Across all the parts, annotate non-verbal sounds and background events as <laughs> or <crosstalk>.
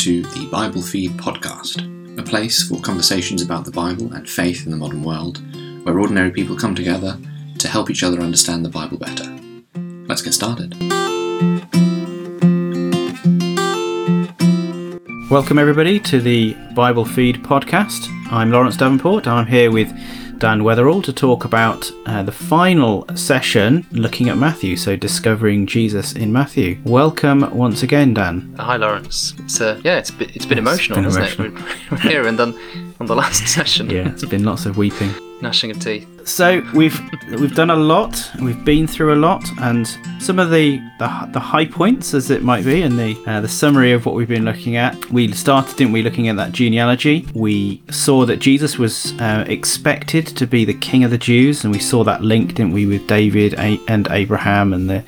to the Bible Feed podcast, a place for conversations about the Bible and faith in the modern world, where ordinary people come together to help each other understand the Bible better. Let's get started. Welcome, everybody, to the Bible Feed podcast. I'm Lawrence Davenport. I'm here with Dan Weatherall to talk about uh, the final session looking at Matthew, so discovering Jesus in Matthew. Welcome once again, Dan. Hi, Lawrence. It's uh, yeah, it's been, it's been emotional, been hasn't emotional. it? <laughs> We're here and then on the last <laughs> session. Yeah, it's been lots of weeping gnashing of teeth. So we've we've done a lot. We've been through a lot, and some of the the, the high points, as it might be, in the uh, the summary of what we've been looking at. We started, didn't we, looking at that genealogy. We saw that Jesus was uh, expected to be the King of the Jews, and we saw that link, didn't we, with David and Abraham and the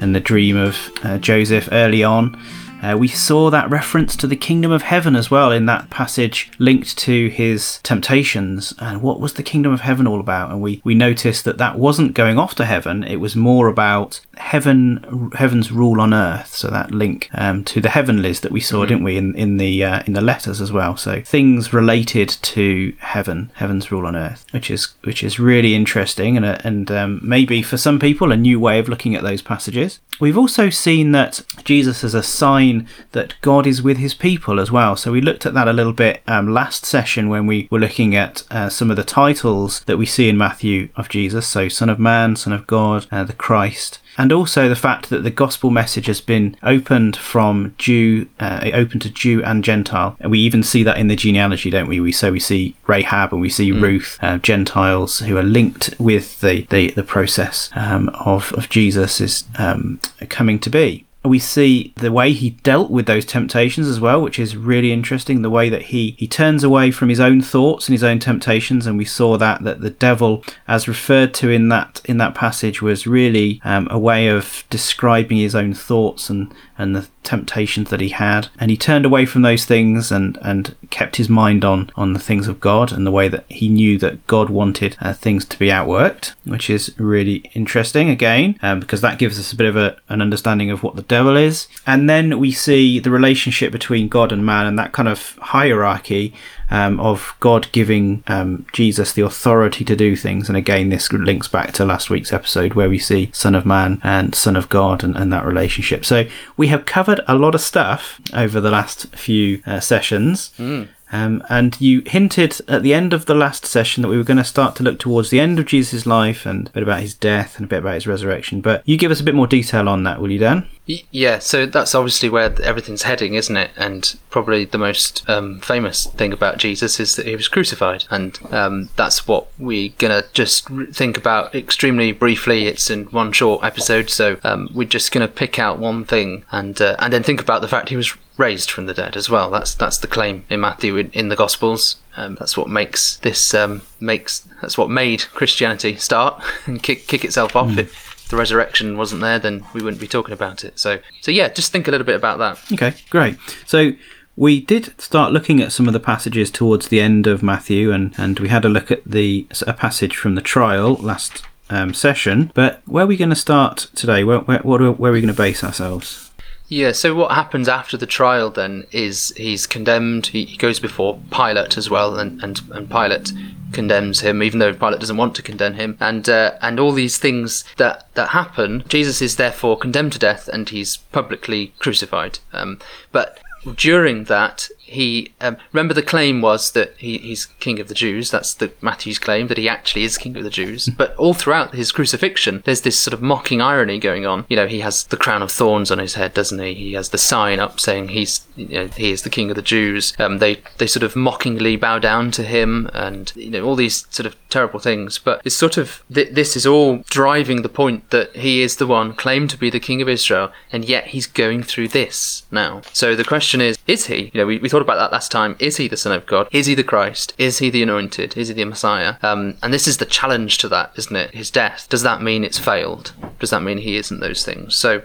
and the dream of uh, Joseph early on. Uh, we saw that reference to the kingdom of heaven as well in that passage linked to his temptations. And what was the kingdom of heaven all about? And we, we noticed that that wasn't going off to heaven, it was more about heaven heaven's rule on earth. So that link um, to the heavenlies that we saw, mm-hmm. didn't we, in, in the uh, in the letters as well. So things related to heaven, heaven's rule on earth, which is which is really interesting and, and um, maybe for some people a new way of looking at those passages. We've also seen that Jesus is a sign that God is with his people as well. So we looked at that a little bit um, last session when we were looking at uh, some of the titles that we see in Matthew of Jesus. So, Son of Man, Son of God, uh, the Christ and also the fact that the gospel message has been opened from Jew, uh, open to Jew and Gentile, and we even see that in the genealogy, don't we? We so we see Rahab and we see mm. Ruth, uh, Gentiles who are linked with the the, the process um, of of Jesus is um, coming to be we see the way he dealt with those temptations as well, which is really interesting. The way that he he turns away from his own thoughts and his own temptations, and we saw that that the devil, as referred to in that in that passage, was really um, a way of describing his own thoughts and and the temptations that he had and he turned away from those things and and kept his mind on on the things of God and the way that he knew that God wanted uh, things to be outworked which is really interesting again um, because that gives us a bit of a, an understanding of what the devil is. And then we see the relationship between God and man and that kind of hierarchy um, of God giving um, Jesus the authority to do things. And again, this links back to last week's episode where we see Son of Man and Son of God and, and that relationship. So we have covered a lot of stuff over the last few uh, sessions. Mm. Um, and you hinted at the end of the last session that we were going to start to look towards the end of Jesus' life and a bit about his death and a bit about his resurrection. But you give us a bit more detail on that, will you, Dan? Yeah, so that's obviously where everything's heading, isn't it? And probably the most um, famous thing about Jesus is that he was crucified, and um, that's what we're gonna just think about extremely briefly. It's in one short episode, so um, we're just gonna pick out one thing and uh, and then think about the fact he was raised from the dead as well. That's that's the claim in Matthew in, in the Gospels. Um, that's what makes this um, makes that's what made Christianity start <laughs> and kick kick itself off. Mm. If the resurrection wasn't there, then we wouldn't be talking about it. So so yeah, just think a little bit about that. Okay, great. So. We did start looking at some of the passages towards the end of Matthew, and, and we had a look at the a passage from the trial last um, session. But where are we going to start today? Where, where, where are we going to base ourselves? Yeah, so what happens after the trial then is he's condemned, he, he goes before Pilate as well, and, and, and Pilate condemns him, even though Pilate doesn't want to condemn him, and uh, and all these things that that happen. Jesus is therefore condemned to death, and he's publicly crucified. Um, but during that, he um, remember the claim was that he, he's king of the Jews. That's the Matthew's claim that he actually is king of the Jews. <laughs> But all throughout his crucifixion, there's this sort of mocking irony going on. You know, he has the crown of thorns on his head, doesn't he? He has the sign up saying he's you know, he is the king of the Jews. Um, they they sort of mockingly bow down to him, and you know all these sort of terrible things. But it's sort of th- this is all driving the point that he is the one claimed to be the king of Israel, and yet he's going through this now. So the question is, is he? You know, we, we thought thought about that last time. Is he the Son of God? Is he the Christ? Is he the Anointed? Is he the Messiah? Um, and this is the challenge to that, isn't it? His death. Does that mean it's failed? Does that mean he isn't those things? So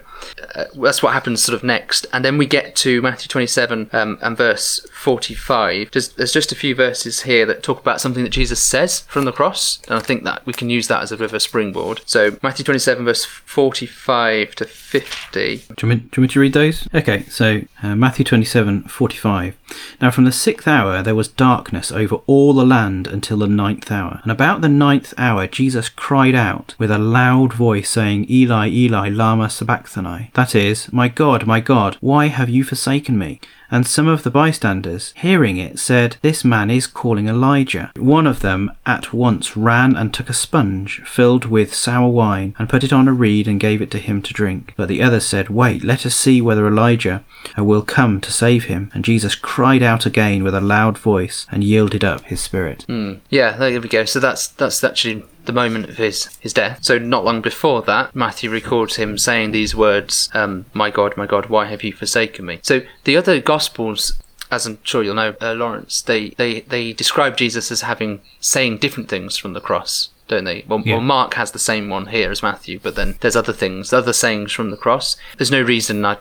uh, that's what happens sort of next. And then we get to Matthew 27 um, and verse 45. There's, there's just a few verses here that talk about something that Jesus says from the cross. And I think that we can use that as a bit of a springboard. So Matthew 27, verse 45 to 50. Do you, want me, do you want me to read those? Okay, so uh, Matthew 27 45. Now from the sixth hour there was darkness over all the land until the ninth hour. And about the ninth hour Jesus cried out with a loud voice, saying, Eli, Eli, Lama Sabachthani. That is, My God, my God, why have you forsaken me? And some of the bystanders, hearing it, said, This man is calling Elijah. One of them at once ran and took a sponge filled with sour wine, and put it on a reed and gave it to him to drink. But the other said, Wait, let us see whether Elijah will come to save him. And Jesus cried out again with a loud voice and yielded up his spirit. Mm. Yeah, there we go. So that's that's actually the moment of his, his death. So not long before that, Matthew records him saying these words, um, "My God, my God, why have you forsaken me?" So the other Gospels. As I'm sure you'll know, uh, Lawrence, they, they, they describe Jesus as having saying different things from the cross don't they? Well, Yeah. well, Mark has the same one here as Matthew, but then there's other things, other sayings from the cross. There's no reason I,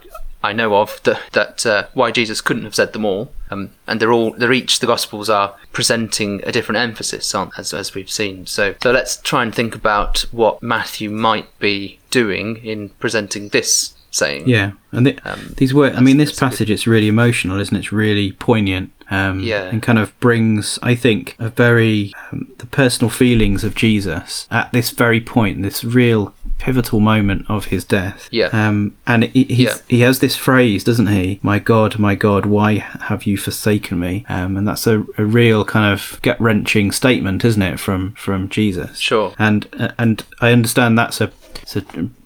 I know of that, that uh, why Jesus couldn't have said them all. Um, and they're all, they're each the Gospels are presenting a different emphasis on, as as we've seen. So, so let's try and think about what Matthew might be doing in presenting this saying. Yeah, and th- Um, these were. I mean, this a good- passage it's really emotional, isn't it? It's really poignant. Um, Yeah. and kind of brings, I think, a very um, the personal feelings of Jesus at this very point, this real pivotal moment of his death. Yeah. Um, and he, he's, Yeah. he has this phrase, doesn't he? My God, my God, why have you forsaken me? Um, and that's a, a real kind of gut wrenching statement, isn't it, from from Jesus? Sure. and uh, and I understand that's a it's a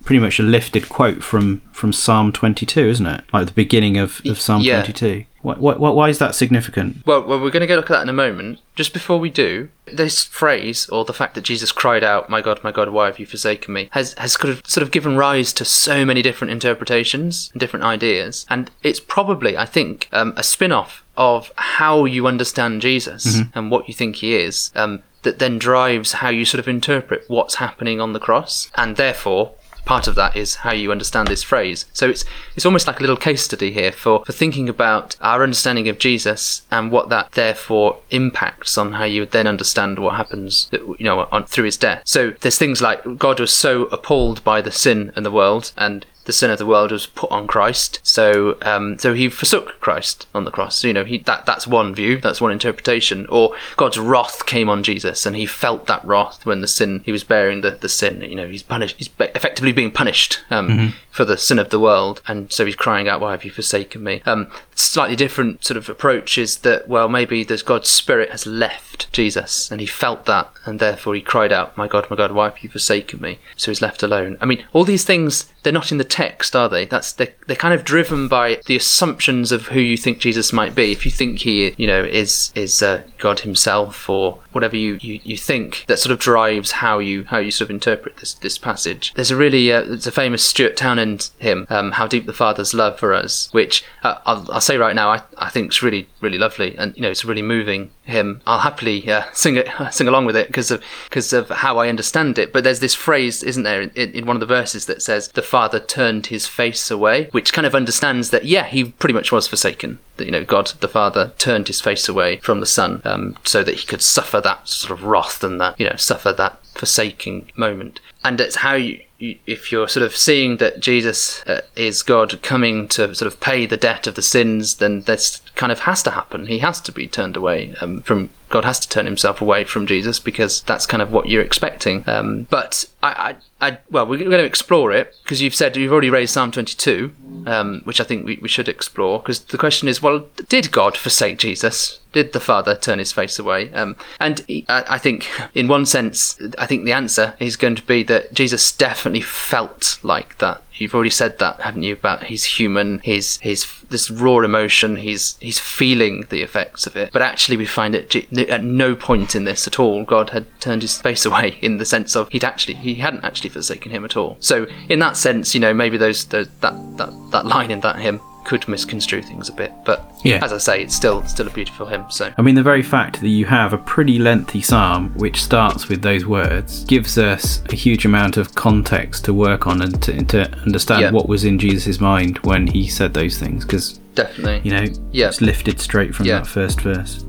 pretty much a lifted quote from from Psalm 22, isn't it? Like the beginning of, of Psalm Yeah. 22. Why, why, why is that significant? Well, well, we're going to go look at that in a moment. Just before we do, this phrase, or the fact that Jesus cried out, "My God, my God, why have you forsaken me?" has has sort of sort of given rise to so many different interpretations and different ideas, and it's probably, I think, um, a spin-off of how you understand Jesus and what you think he is. Um, that then drives how you sort of interpret what's happening on the cross, and therefore part of that is how you understand this phrase. So it's it's almost like a little case study here for, for thinking about our understanding of Jesus and what that therefore impacts on how you then understand what happens you know on through his death. So there's things like God was so appalled by the sin in the world and the sin of the world was put on Christ. So, um, so he forsook Christ on the cross. So, you know, he that that's one view, that's one interpretation. Or God's wrath came on Jesus, and he felt that wrath when the sin he was bearing the, the sin. You know, he's punished. He's effectively being punished um, for the sin of the world, and so he's crying out, "Why have you forsaken me?" Um, slightly different sort of approach is that well, maybe there's God's spirit has left Jesus, and he felt that, and therefore he cried out, "My God, my God, why have you forsaken me?" So he's left alone. I mean, all these things they're not in the text, are they? That's they're, they're kind of driven by the assumptions of who you think Jesus might be. If you think he, you know, is is uh, God Himself or whatever you, you, you think, that sort of drives how you how you sort of interpret this this passage. There's a really uh, a famous Stuart Townend hymn, um, "How Deep the Father's Love for Us," which uh, I'll, I'll say right now I, I think is really really lovely, and you know it's a really moving hymn. I'll happily uh, <laughs> sing it <laughs> sing along with it because of because of how I understand it. But there's this phrase, isn't there, in, in one of the verses that says the Father turned His face away, which kind of understands that yeah, He pretty much was forsaken. You know God the Father turned His face away from the Son, um, so that He could suffer that sort of wrath and that you know suffer that forsaking moment. And it's how you. you- If you're sort of seeing that Jesus uh, is God coming to sort of pay the debt of the sins, then this kind of has to happen. He has to be turned away um, from God has to turn himself away from Jesus because that's kind of what you're expecting. Um, but I, I, I, well, we're going to explore it because you've said you've already raised Psalm 22, um, which I think we, we should explore because the question is, well, did God forsake Jesus? Did the Father turn his face away? Um, and he- I, I think, in one sense, I think the answer is going to be that Jesus definitely felt like that. You've already said that, haven't you? About he's human, he's he's this raw emotion, he's he's feeling the effects of it. But actually, we find it at no point in this at all. God had turned his face <laughs> away in the sense of he'd actually he hadn't actually forsaken him at all. So in that sense, you know, maybe those, those that that that line in that hymn could misconstrue things a bit. But Yeah. as I say, it's still still a beautiful hymn. So I mean, the very fact that you have a pretty lengthy psalm which starts with those words gives us a huge amount of context to work on and to, to understand Yeah. what was in Jesus' mind when he said those things. Because, definitely, you know, Yeah. it's lifted straight from Yeah. that first verse.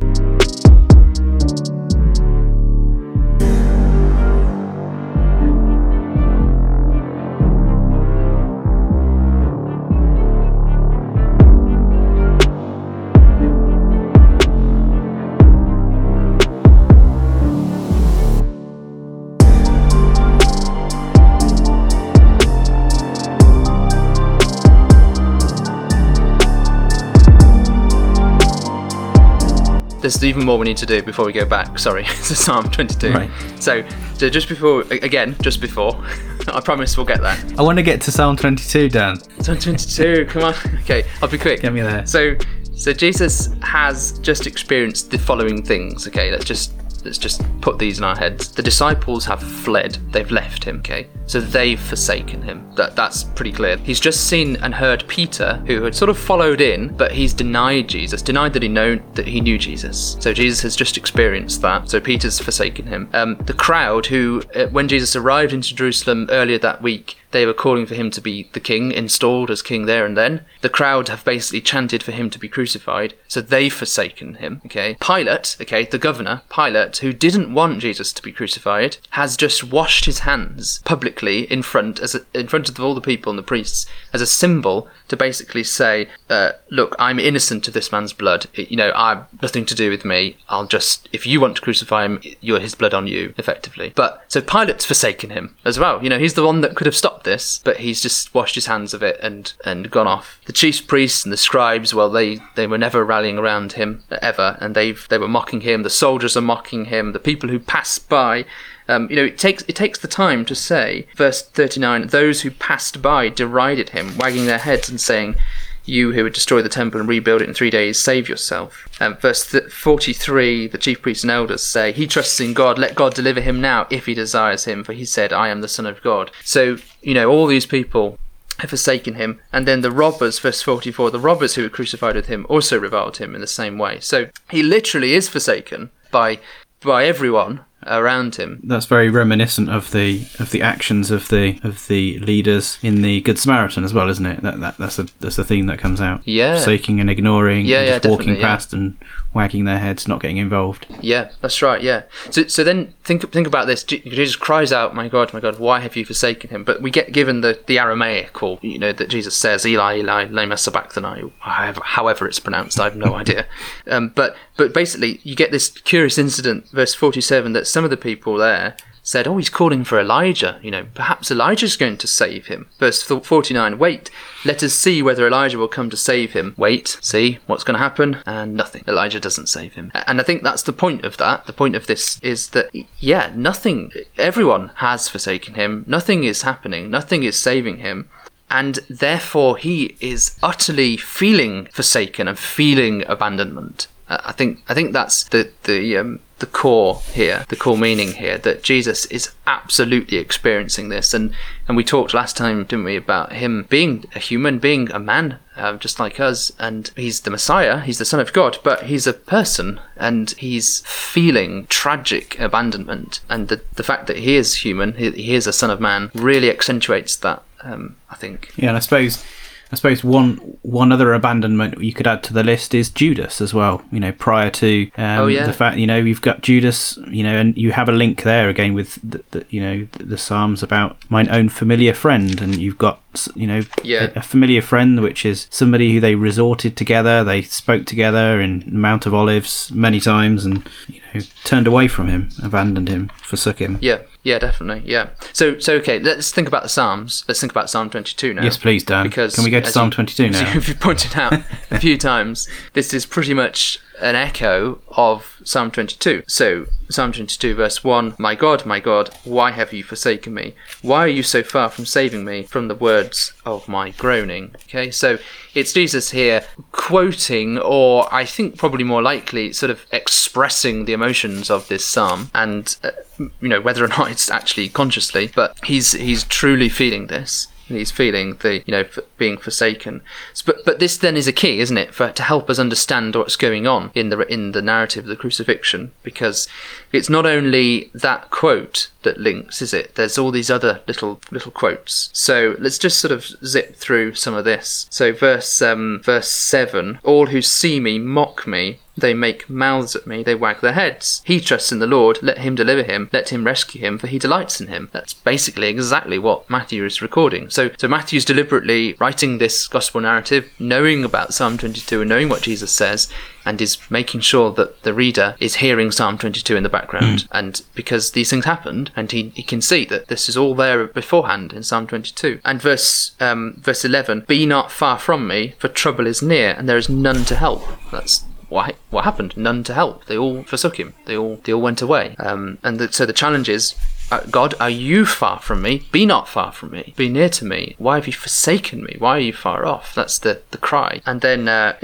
Even more we need to do before we go back. Sorry, <laughs> to Psalm 22. Right. So, so just before, again, just before, <laughs> I promise we'll get there. I want to get to Psalm 22, Dan. Psalm 22, <laughs> come on. Okay, I'll be quick. Get me there. So, so Jesus has just experienced the following things. Okay, let's just let's just put these in our heads. The disciples have fled; they've left him. Okay, so they've forsaken him. That that's pretty clear. He's just seen and heard Peter, who had sort of followed in, but he's denied Jesus, denied that he know that he knew Jesus. So Jesus has just experienced that. So Peter's forsaken him. Um, the crowd, who uh, when Jesus arrived into Jerusalem earlier that week, they were calling for him to be the king, installed as king there and then. The crowd have basically chanted for him to be crucified, so they've forsaken him. Okay. Pilate, okay, the governor, Pilate, who didn't want Jesus to be crucified, has just washed his hands publicly in front as a, in front of all the people and the priests as a symbol to basically say, uh, "Look, I'm innocent of this man's blood. You know, I've nothing to do with me. I'll just, if you want to crucify him, you're his blood on you, effectively." But so Pilate's forsaken him as well. You know, he's the one that could have stopped this, but he's just washed his hands of it and and gone off. The chief priests and the scribes, well, they they were never rallying around him ever, and they've they were mocking him. The soldiers are mocking him. The people who passed by. Um, you know, it takes it takes the time to say, verse thirty-nine. Those who passed by derided him, wagging their heads and saying, "You who would destroy the temple and rebuild it in three days, save yourself." Um, verse th- forty-three. The chief priests and elders say, "He trusts in God. Let God deliver him now, if he desires him, for he said, I am the Son of God." So you know, all these people have forsaken him. And then the robbers, verse 44, the robbers who were crucified with him also reviled him in the same way. So he literally is forsaken by by everyone around him. That's very reminiscent of the of the actions of the of the leaders in the Good Samaritan as well, isn't it? That, that that's a that's a theme that comes out. Yeah. forsaking and ignoring, Yeah, and yeah, just walking definitely, yeah. past and wagging their heads, not getting involved. Yeah, that's right. Yeah. So, so then think think about this. Jesus cries out, "My God, my God, why have you forsaken him?" But we get given the, the Aramaic, or you know, that Jesus says, "Eli, Eli, lema sabachthani," however, however it's pronounced. I have no <laughs> idea. Um, but but basically, you get this curious incident, verse forty-seven, that some of the people there said, "Oh, he's calling for Elijah. You know, perhaps Elijah's going to save him." Verse forty-nine. Wait, let us see whether Elijah will come to save him. Wait, see what's going to happen, and nothing. Elijah doesn't save him, and I think that's the point of that. The point of this is that yeah, nothing. Everyone has forsaken him. Nothing is happening. Nothing is saving him. And therefore, he is utterly feeling forsaken and feeling abandonment. Uh, I think I think that's the the um, the core here, the core meaning here that Jesus is absolutely experiencing this, and and we talked last time, didn't we, about him being a human, being a man, uh, just like us, and he's the Messiah, he's the Son of God, but he's a person, and he's feeling tragic abandonment, and the the fact that he is human, he, he is a Son of Man, really accentuates that. Um, I think. Yeah, and I suppose I suppose one one other abandonment you could add to the list is Judas as well. You know, prior to um, Oh, yeah. the fact you know you've got Judas, you know, and you have a link there again with the, the you know the, the Psalms about mine own familiar friend, and you've got you know Yeah. a, a familiar friend which is somebody who they resorted together, they spoke together in Mount of Olives many times, and you know turned away from him, abandoned him, forsook him. Yeah, yeah, definitely. Yeah. So, so okay, let's think about the Psalms. Let's think about Psalm 22 now. Yes, please, Dan. Because Can we go to Psalm 22 <laughs> as now? You've pointed out a few times. This is pretty much an echo of Psalm 22. So, Psalm 22, verse 1 My God, my God, why have you forsaken me? Why are you so far from saving me from the words of my groaning? Okay, so it's Jesus here quoting, or I think probably more likely, sort of expressing the emotions of this psalm, and uh, you know whether or not it's actually consciously, but he's he's truly feeling this. And he's feeling the you know being forsaken. But but this then is a key, isn't it, for to help us understand what's going on in the in the narrative of the crucifixion, because it's not only that quote that links, is it? There's all these other little little quotes. So let's just sort of zip through some of this. So verse um, verse seven: All who see me mock me. They make mouths at me, they wag their heads. He trusts in the Lord, let him deliver him, let him rescue him, for he delights in him. That's basically exactly what Matthew is recording. So, so Matthew's deliberately writing this gospel narrative, knowing about Psalm 22 and knowing what Jesus says, and is making sure that the reader is hearing Psalm 22 in the background. And because these things happened, and he, he can see that this is all there beforehand in Psalm 22. And verse um, verse 11: Be not far from me, for trouble is near, and there is none to help. That's what what happened? None to help. They all forsook him. They all they all went away. Um, and the, so the challenge is. Uh, God, are you far from me? Be not far from me. Be near to me. Why have you forsaken me? Why are you far off? That's the, the cry. And then, uh,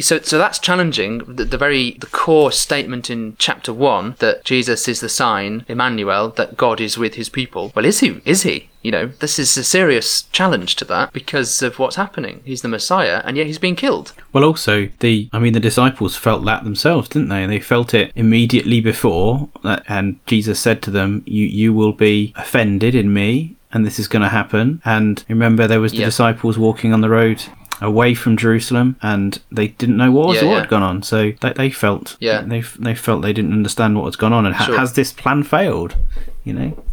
so so that's challenging. The, the very the core statement in chapter one that Jesus is the sign, Emmanuel, that God is with His people. Well, is he? Is he? You know, this is a serious challenge to that because of what's happening. He's the Messiah, and yet he's being killed. Well, also the I mean the disciples felt that themselves, didn't they? They felt it immediately before, and Jesus said to them, "You you will be offended in me, and this is going to happen." And remember, there was the Yeah. disciples walking on the road away from Jerusalem, and they didn't know what was Yeah, what yeah. had gone on. So they, they felt Yeah. they they felt they didn't understand what was gone on, and ha- Sure. has this plan failed? You know.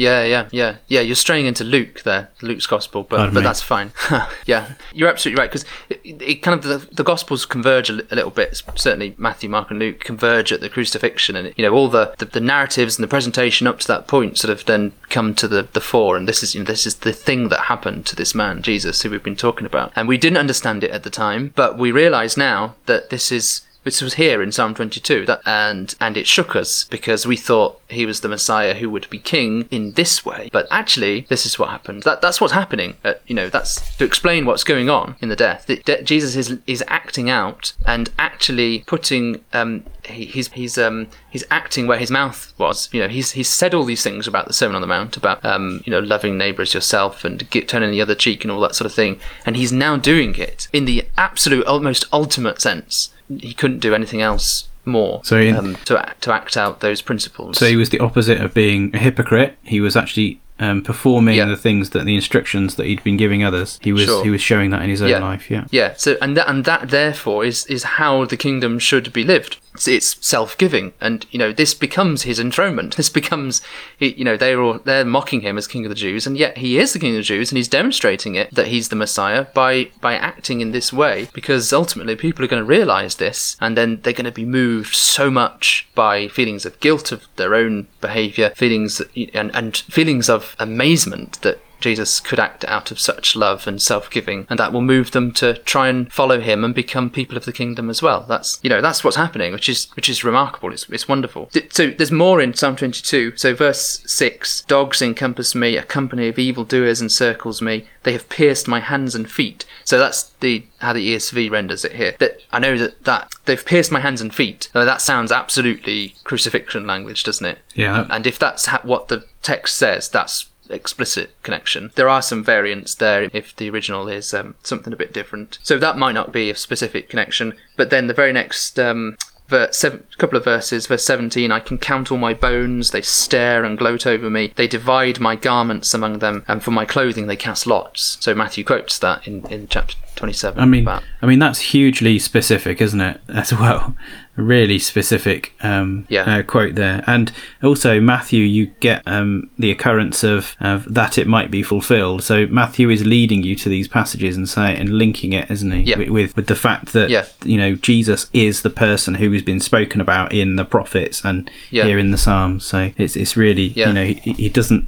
Yeah, yeah, yeah, yeah. You're straying into Luke there, Luke's gospel, but Pardon but me. that's fine. <laughs> yeah, you're absolutely right because it, it kind of the, the gospels converge a, li- a little bit. Certainly, Matthew, Mark, and Luke converge at the crucifixion, and you know all the, the, the narratives and the presentation up to that point sort of then come to the, the fore. And this is you know, this is the thing that happened to this man Jesus, who we've been talking about, and we didn't understand it at the time, but we realise now that this is this was here in Psalm 22, that, and and it shook us because we thought he was the Messiah who would be king in this way. But actually, this is what happened. That that's what's happening. Uh, you know, that's to explain what's going on in the death. That de- Jesus is is acting out and actually putting um he, he's he's um he's acting where his mouth was. You know, he's he's said all these things about the Sermon on the Mount about um you know loving neighbour as yourself and get, turning the other cheek and all that sort of thing. And he's now doing it in the absolute, almost ultimate sense he couldn't do anything else more So in- um, to act, to act out those principles. So he was the opposite of being a hypocrite. He was actually um, performing Yeah. the things that the instructions that he'd been giving others. He was Sure. he was showing that in his own Yeah. life. Yeah. yeah. So and that and that therefore is is how the kingdom should be lived. It's, self-giving, and you know this becomes his enthronement. <laughs> This becomes, you know, they're all they're mocking him as king of the Jews, and yet he is the king of the Jews, and he's demonstrating it that he's the Messiah by by acting in this way. Because ultimately, people are going to realize this, and then they're going to be moved so much by feelings of guilt of their own behavior, feelings and and feelings of amazement that Jesus could act out of such love and self-giving, and that will move them to try and follow him and become people of the kingdom as well. That's you know that's what's happening, which is which is remarkable. It's it's wonderful. So there's more in Psalm 22. So verse six: Dogs encompass me, a company of evildoers encircles me. They have pierced my hands and feet. So that's the how the ESV renders it here. That I know that that they've pierced my hands and feet. Now, that sounds absolutely crucifixion language, doesn't it? Yeah. And if that's ha- what the text says, that's explicit connection. There are some variants there if the original is um, something a bit different. So that might not be a specific connection. But then the very next um, ver- seven, couple of verses, verse 17, I can count all my bones. They stare and gloat over me. They divide my garments among them, and for my clothing they cast lots. So Matthew quotes that in, in chapter 27. I mean, about- I mean that's hugely specific, isn't it? <laughs> As well, a really specific um, Yeah. uh, quote there. And also Matthew, you get um, the occurrence of, of that it might be fulfilled. So Matthew is leading you to these passages and say and linking it, isn't he? Yeah. With, with with the fact that Yeah. you know Jesus is the person who has been spoken about in the prophets and Yeah. here in the Psalms. So it's it's really Yeah. you know he, he doesn't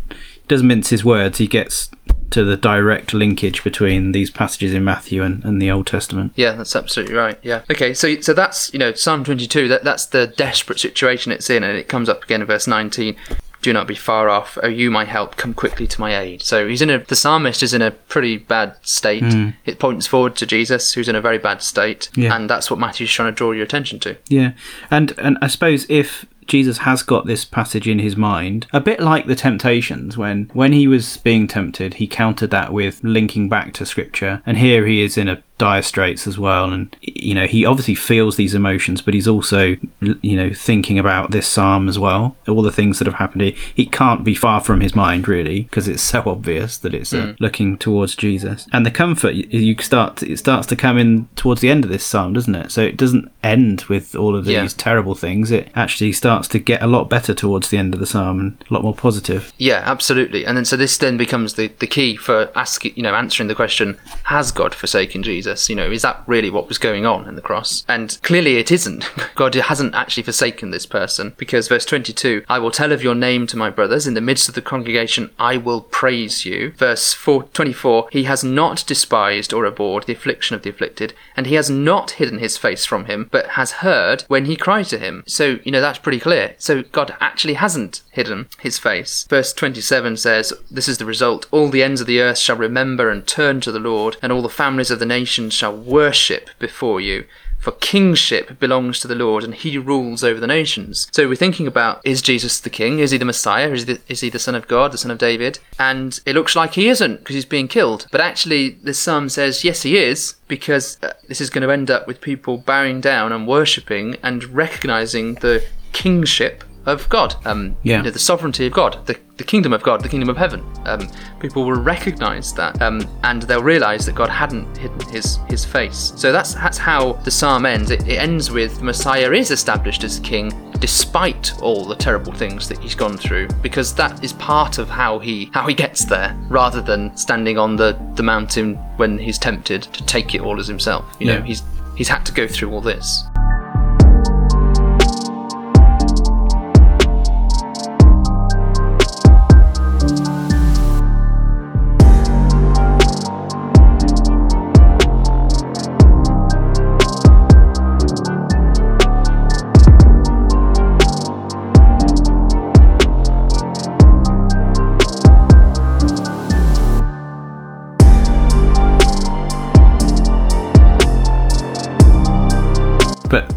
doesn't mince his words. He gets to the direct linkage between these passages in Matthew and, and the Old Testament. Yeah, that's absolutely right. Yeah. Okay, so so that's you know Psalm 22. That that's the desperate situation it's in, and it comes up again in verse 19. Do not be far off. Oh, you my help, come quickly to my aid. So he's in a. The psalmist is in a pretty bad state. Hmm. It points forward to Jesus, who's in a very bad state, Yeah. and that's what Matthew's trying to draw your attention to. Yeah, and and I suppose if Jesus has got this passage in his mind, a bit like the temptations when when he was being tempted, he countered that with linking back to scripture. And here he is in a dire straits as well. And you know he obviously feels these emotions but he's also you know thinking about this psalm as well. All the things that have happened he, it can't be far from his mind really because it's so obvious that it's uh, looking towards jesus. And the comfort you, you start it starts to come in towards the end of this psalm doesn't it? So it doesn't end with all of these Yeah. terrible things. It actually starts to get a lot better towards the end of the psalm and a lot more positive. Yeah, absolutely. And then so this then becomes the, the key for asking, you know, answering the question: Has God forsaken Jesus? You know, is that really what was going on in the cross? And clearly, it isn't. <laughs> God hasn't actually forsaken this person because verse twenty-two: I will tell of your name to my brothers in the midst of the congregation. I will praise you. Verse 4, 24: He has not despised or abhorred the affliction of the afflicted, and he has not hidden his face from him, but has heard when he cried to him. So you know that's pretty clear. So God actually hasn't hidden his face. Verse 27 says, This is the result. All the ends of the earth shall remember and turn to the Lord, and all the families of the nations shall worship before you. For kingship belongs to the Lord, and he rules over the nations. So we're thinking about is Jesus the king? Is he the Messiah? Is he the, is he the son of God, the son of David? And it looks like he isn't because he's being killed. But actually, the psalm says, yes, he is, because uh, this is going to end up with people bowing down and worshipping and recognizing the kingship of God. Um, Yeah. you know, the sovereignty of God, the, the kingdom of God, the kingdom of heaven. Um, people will recognize that, um, and they'll realize that God hadn't hidden his his face. So that's that's how the psalm ends. It, it ends with the Messiah is established as king despite all the terrible things that he's gone through, because that is part of how he how he gets there, rather than standing on the the mountain when he's tempted to take it all as himself. You know, he's he's had to go through all this.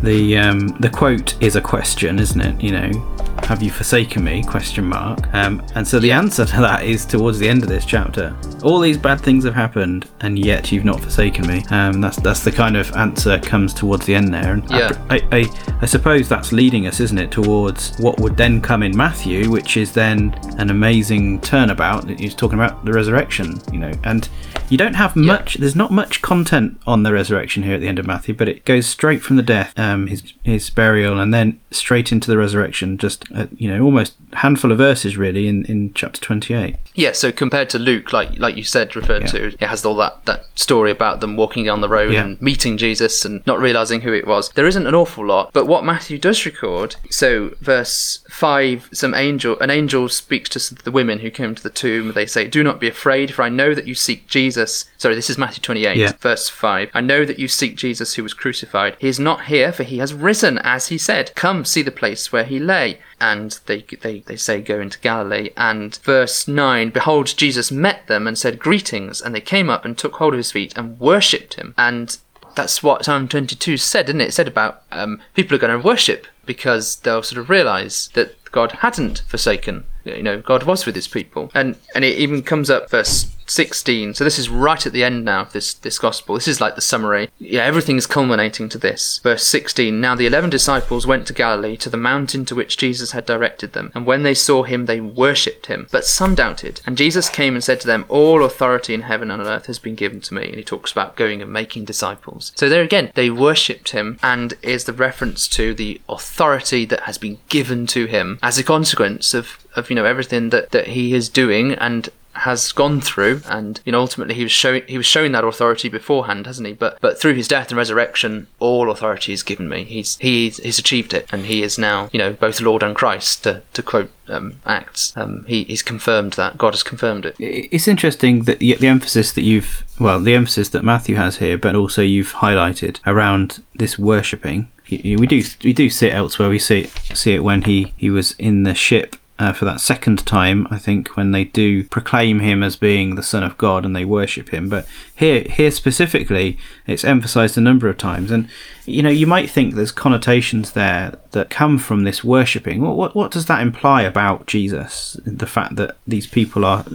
The um, the quote is a question, isn't it? You know, have you forsaken me? Question mark. Um, and so the answer to that is towards the end of this chapter. All these bad things have happened, and yet you've not forsaken me. Um, that's that's the kind of answer comes towards the end there. And Yeah. I, I, I suppose that's leading us, isn't it, towards what would then come in Matthew, which is then an amazing turnabout. He's talking about the resurrection, you know, and you don't have much. There's not much content on the resurrection here at the end of Matthew, but it goes straight from the death, um, his his burial, and then straight into the resurrection. Just uh, you know, almost handful of verses really in, in chapter 28. Yeah, so compared to Luke, like like you said, referred Yeah. to, it has all that, that story about them walking down the road Yeah. and meeting Jesus and not realizing who it was. There isn't an awful lot, but what Matthew does record, so verse five, some angel, an angel speaks to the women who came to the tomb. They say, "Do not be afraid, for I know that you seek Jesus." Sorry, this is Matthew twenty-eight, Yeah. verse five. I know that you seek Jesus who was crucified. He is not here, for he has risen, as he said. Come, see the place where he lay and they, they, they say go into Galilee. And verse 9 Behold, Jesus met them and said, Greetings. And they came up and took hold of his feet and worshipped him. And that's what Psalm 22 said, didn't it? It said about um, people are going to worship because they'll sort of realize that God hadn't forsaken. You know, God was with his people. And and it even comes up verse 16. So this is right at the end now of this this gospel. This is like the summary. Yeah, everything is culminating to this. Verse 16. Now the 11 disciples went to Galilee to the mountain to which Jesus had directed them. And when they saw him they worshipped him, but some doubted. And Jesus came and said to them, "All authority in heaven and on earth has been given to me." And he talks about going and making disciples. So there again, they worshipped him and is the reference to the authority that has been given to him as a consequence of of you know everything that that he is doing and has gone through. And you know ultimately he was showing he was showing that authority beforehand hasn't he? But but through his death and resurrection all authority is given me. He's he's, he's achieved it. And he is now you know both lord and christ to, to quote um, acts. Um, he, he's confirmed that. God has confirmed it. It's interesting that the, the emphasis that you've, well, the emphasis that Matthew has here, but also you've highlighted around this worshipping. We do we do see it elsewhere. We see see it when he, he was in the ship uh, for that second time, I think, when they do proclaim him as being the Son of God and they worship him. But here, here specifically, it's emphasized a number of times. And, you know, you might think there's connotations there that come from this worshipping. What, what, what does that imply about Jesus? The fact that these people are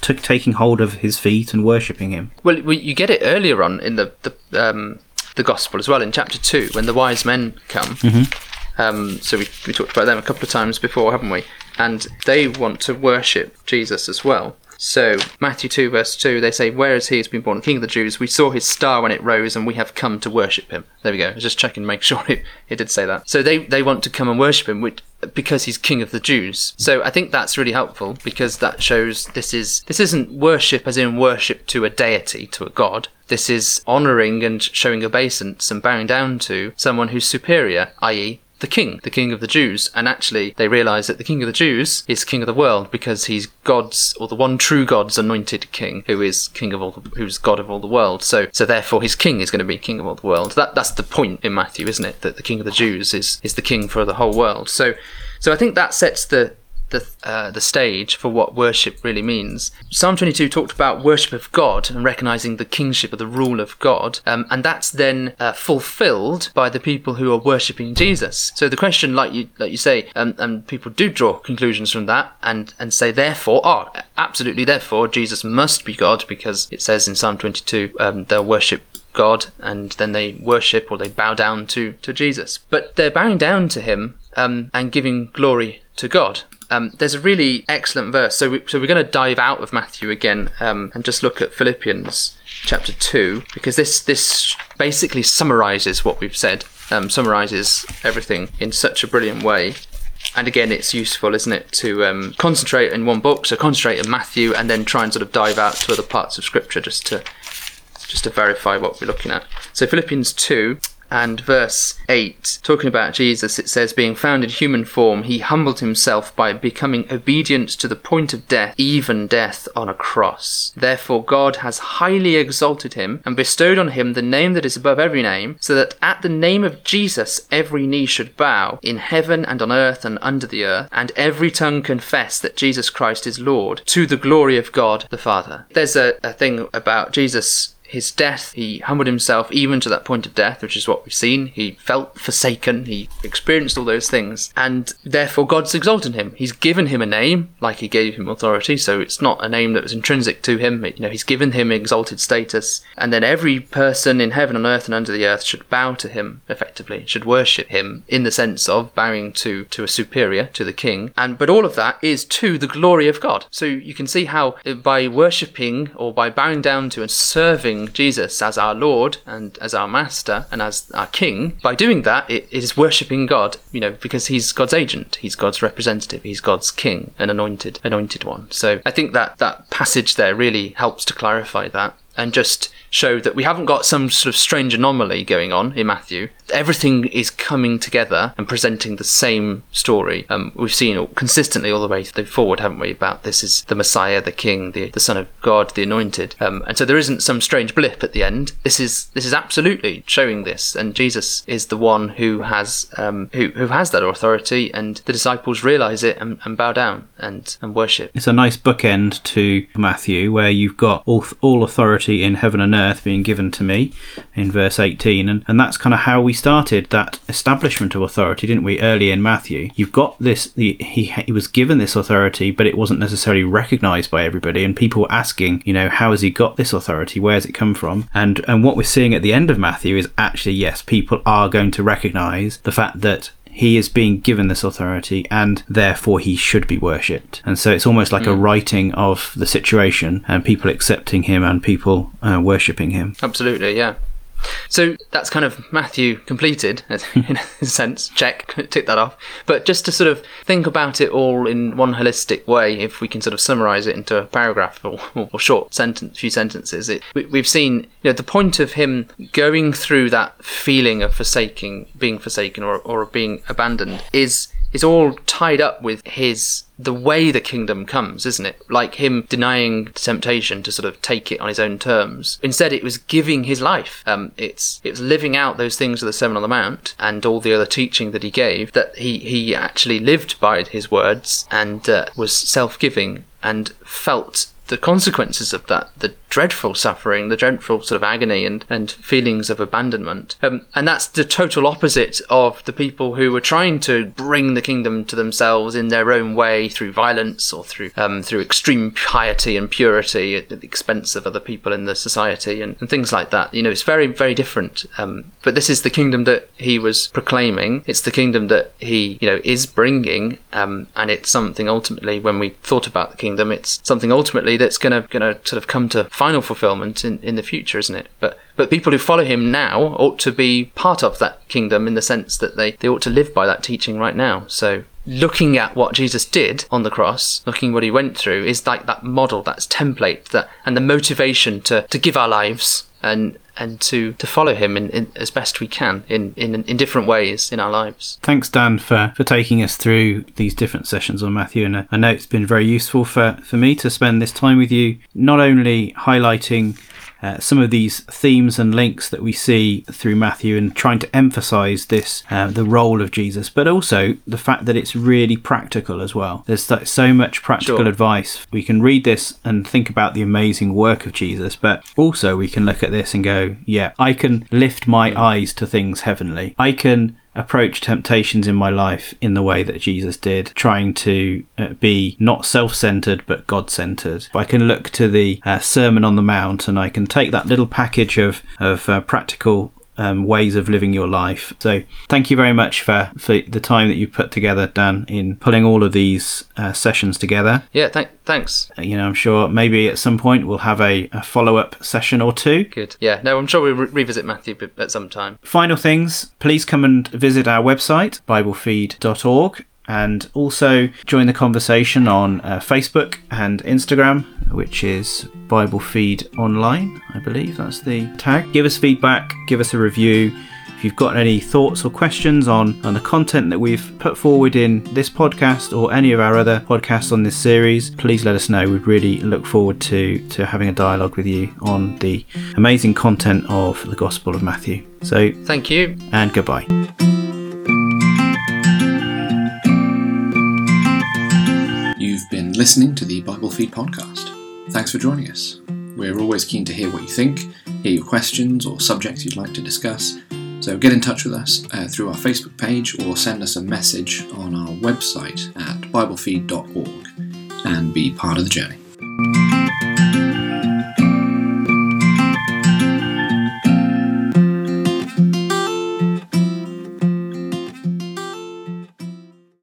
t- taking hold of his feet and worshipping him? Well, you get it earlier on in the, the, um, the Gospel as well, in chapter 2, when the wise men come. Um, so we, we talked about them a couple of times before, haven't we? And they want to worship Jesus as well. So, Matthew 2, verse 2, they say, Where is he who's been born King of the Jews? We saw his star when it rose, and we have come to worship him. There we go. I was just checking to make <laughs> sure it, it did say that. So, they, they want to come and worship him which, because he's King of the Jews. So, I think that's really helpful because that shows this, is, this isn't worship as in worship to a deity, to a god. This is honouring and showing obeisance and bowing down to someone who's superior, i.e., the king, the king of the Jews. And actually, they realize that the king of the Jews is king of the world because he's God's, or the one true God's anointed king, who is king of all, the, who's God of all the world. So, so therefore, his king is going to be king of all the world. That, that's the point in Matthew, isn't it? That the king of the Jews is, is the king for the whole world. So, so I think that sets the, the uh, the stage for what worship really means. Psalm 22 talked about worship of God and recognizing the kingship of the rule of God, um, and that's then uh, fulfilled by the people who are worshiping Jesus. So the question, like you like you say, um, and people do draw conclusions from that, and and say therefore, oh, absolutely, therefore Jesus must be God because it says in Psalm 22 um, they'll worship God and then they worship or they bow down to, to Jesus. But they're bowing down to him um, and giving glory to God. Um, there's a really excellent verse. So, we, so we're going to dive out of Matthew again um, and just look at Philippians chapter two because this this basically summarizes what we've said, um, summarizes everything in such a brilliant way. And again, it's useful, isn't it, to um, concentrate in one book. So concentrate in Matthew and then try and sort of dive out to other parts of Scripture just to just to verify what we're looking at. So Philippians two and verse 8, talking about Jesus, it says, Being found in human form, he humbled himself by becoming obedient to the point of death, even death on a cross. Therefore, God has highly exalted him and bestowed on him the name that is above every name, so that at the name of Jesus every knee should bow, in heaven and on earth and under the earth, and every tongue confess that Jesus Christ is Lord, to the glory of God the Father. There's a, a thing about Jesus his death, he humbled himself even to that point of death, which is what we've seen. He felt forsaken, he experienced all those things, and therefore God's exalted him. He's given him a name, like he gave him authority, so it's not a name that was intrinsic to him. You know, he's given him exalted status, and then every person in heaven and earth and under the earth should bow to him, effectively, should worship him in the sense of bowing to, to a superior, to the king. And but all of that is to the glory of God. So you can see how by worshipping or by bowing down to and serving Jesus as our Lord and as our Master and as our King, by doing that, it, is worshipping God, you know, because He's God's agent, He's God's representative, He's God's King, an anointed, anointed one. So I think that that passage there really helps to clarify that and just show that we haven't got some sort of strange anomaly going on in Matthew. Everything is coming together and presenting the same story. Um, we've seen consistently all the way forward, haven't we, about this is the Messiah, the King, the, the Son of God, the Anointed. Um, and so there isn't some strange blip at the end. This is this is absolutely showing this, and Jesus is the one who has um, who who has that authority, and the disciples realize it and, and bow down and and worship. It's a nice bookend to Matthew, where you've got all all authority in heaven and earth earth being given to me in verse 18 and, and that's kind of how we started that establishment of authority didn't we early in matthew? You've got this the, he, he was given this authority but it wasn't necessarily recognized by everybody and people were asking you know how has he got this authority? Where has it come from? And and what we're seeing at the end of matthew is actually yes people are going to recognize the fact that he is being given this authority and therefore he should be worshipped. And so it's almost like mm. a writing of the situation and people accepting him and people uh, worshipping him. Absolutely, yeah. So that's kind of Matthew completed <laughs> in a sense. Check, <laughs> tick that off. But just to sort of think about it all in one holistic way, if we can sort of summarize it into a paragraph or, or short sentence, few sentences, it, we, have seen you know the point of him going through that feeling of forsaking, being forsaken, or or being abandoned is is all tied up with his the way the kingdom comes, isn't it? Like him denying temptation to sort of take it on his own terms. Instead, it was giving his life. Um, it's it's living out those things of the Sermon on the Mount and all the other teaching that he gave. That he he actually lived by his words and uh, was self-giving and felt the consequences of that, the dreadful suffering, the dreadful sort of agony and, and feelings of abandonment. Um, and that's the total opposite of the people who were trying to bring the kingdom to themselves in their own way through violence or through um, through extreme piety and purity at the expense of other people in the society and, and things like that. You know, it's very, very different. Um, but this is the kingdom that he was proclaiming. It's the kingdom that he, you know, is bringing. Um, and it's something ultimately, when we thought about the kingdom, it's something ultimately that's going to going to sort of come to final fulfillment in, in the future, isn't it? But but people who follow him now ought to be part of that kingdom in the sense that they, they ought to live by that teaching right now. So looking at what Jesus did on the cross, looking what he went through, is like that model, that template, that and the motivation to, to give our lives and and to, to follow him in, in, as best we can in, in, in different ways in our lives. Thanks, Dan, for, for taking us through these different sessions on Matthew. And uh, I know it's been very useful for, for me to spend this time with you, not only highlighting uh, some of these themes and links that we see through Matthew and trying to emphasize this, uh, the role of Jesus, but also the fact that it's really practical as well. There's so much practical sure. advice. We can read this and think about the amazing work of Jesus, but also we can look at this and go, yeah, I can lift my eyes to things heavenly. I can approach temptations in my life in the way that Jesus did, trying to uh, be not self centered but God centered. I can look to the uh, Sermon on the Mount and I can take that little package of, of uh, practical um, ways of living your life. So, thank you very much for, for the time that you put together, Dan, in pulling all of these uh, sessions together. Yeah, th- thanks. Uh, you know, I'm sure maybe at some point we'll have a, a follow up session or two. Good. Yeah, no, I'm sure we'll re- revisit Matthew at some time. Final things please come and visit our website, biblefeed.org and also join the conversation on uh, Facebook and Instagram, which is Bible Feed Online, I believe that's the tag. Give us feedback, give us a review. If you've got any thoughts or questions on, on the content that we've put forward in this podcast or any of our other podcasts on this series, please let us know. We'd really look forward to, to having a dialogue with you on the amazing content of the Gospel of Matthew. So, thank you and goodbye. You've been listening to the Bible Feed podcast. Thanks for joining us. We're always keen to hear what you think, hear your questions or subjects you'd like to discuss. So get in touch with us uh, through our Facebook page or send us a message on our website at biblefeed.org and be part of the journey.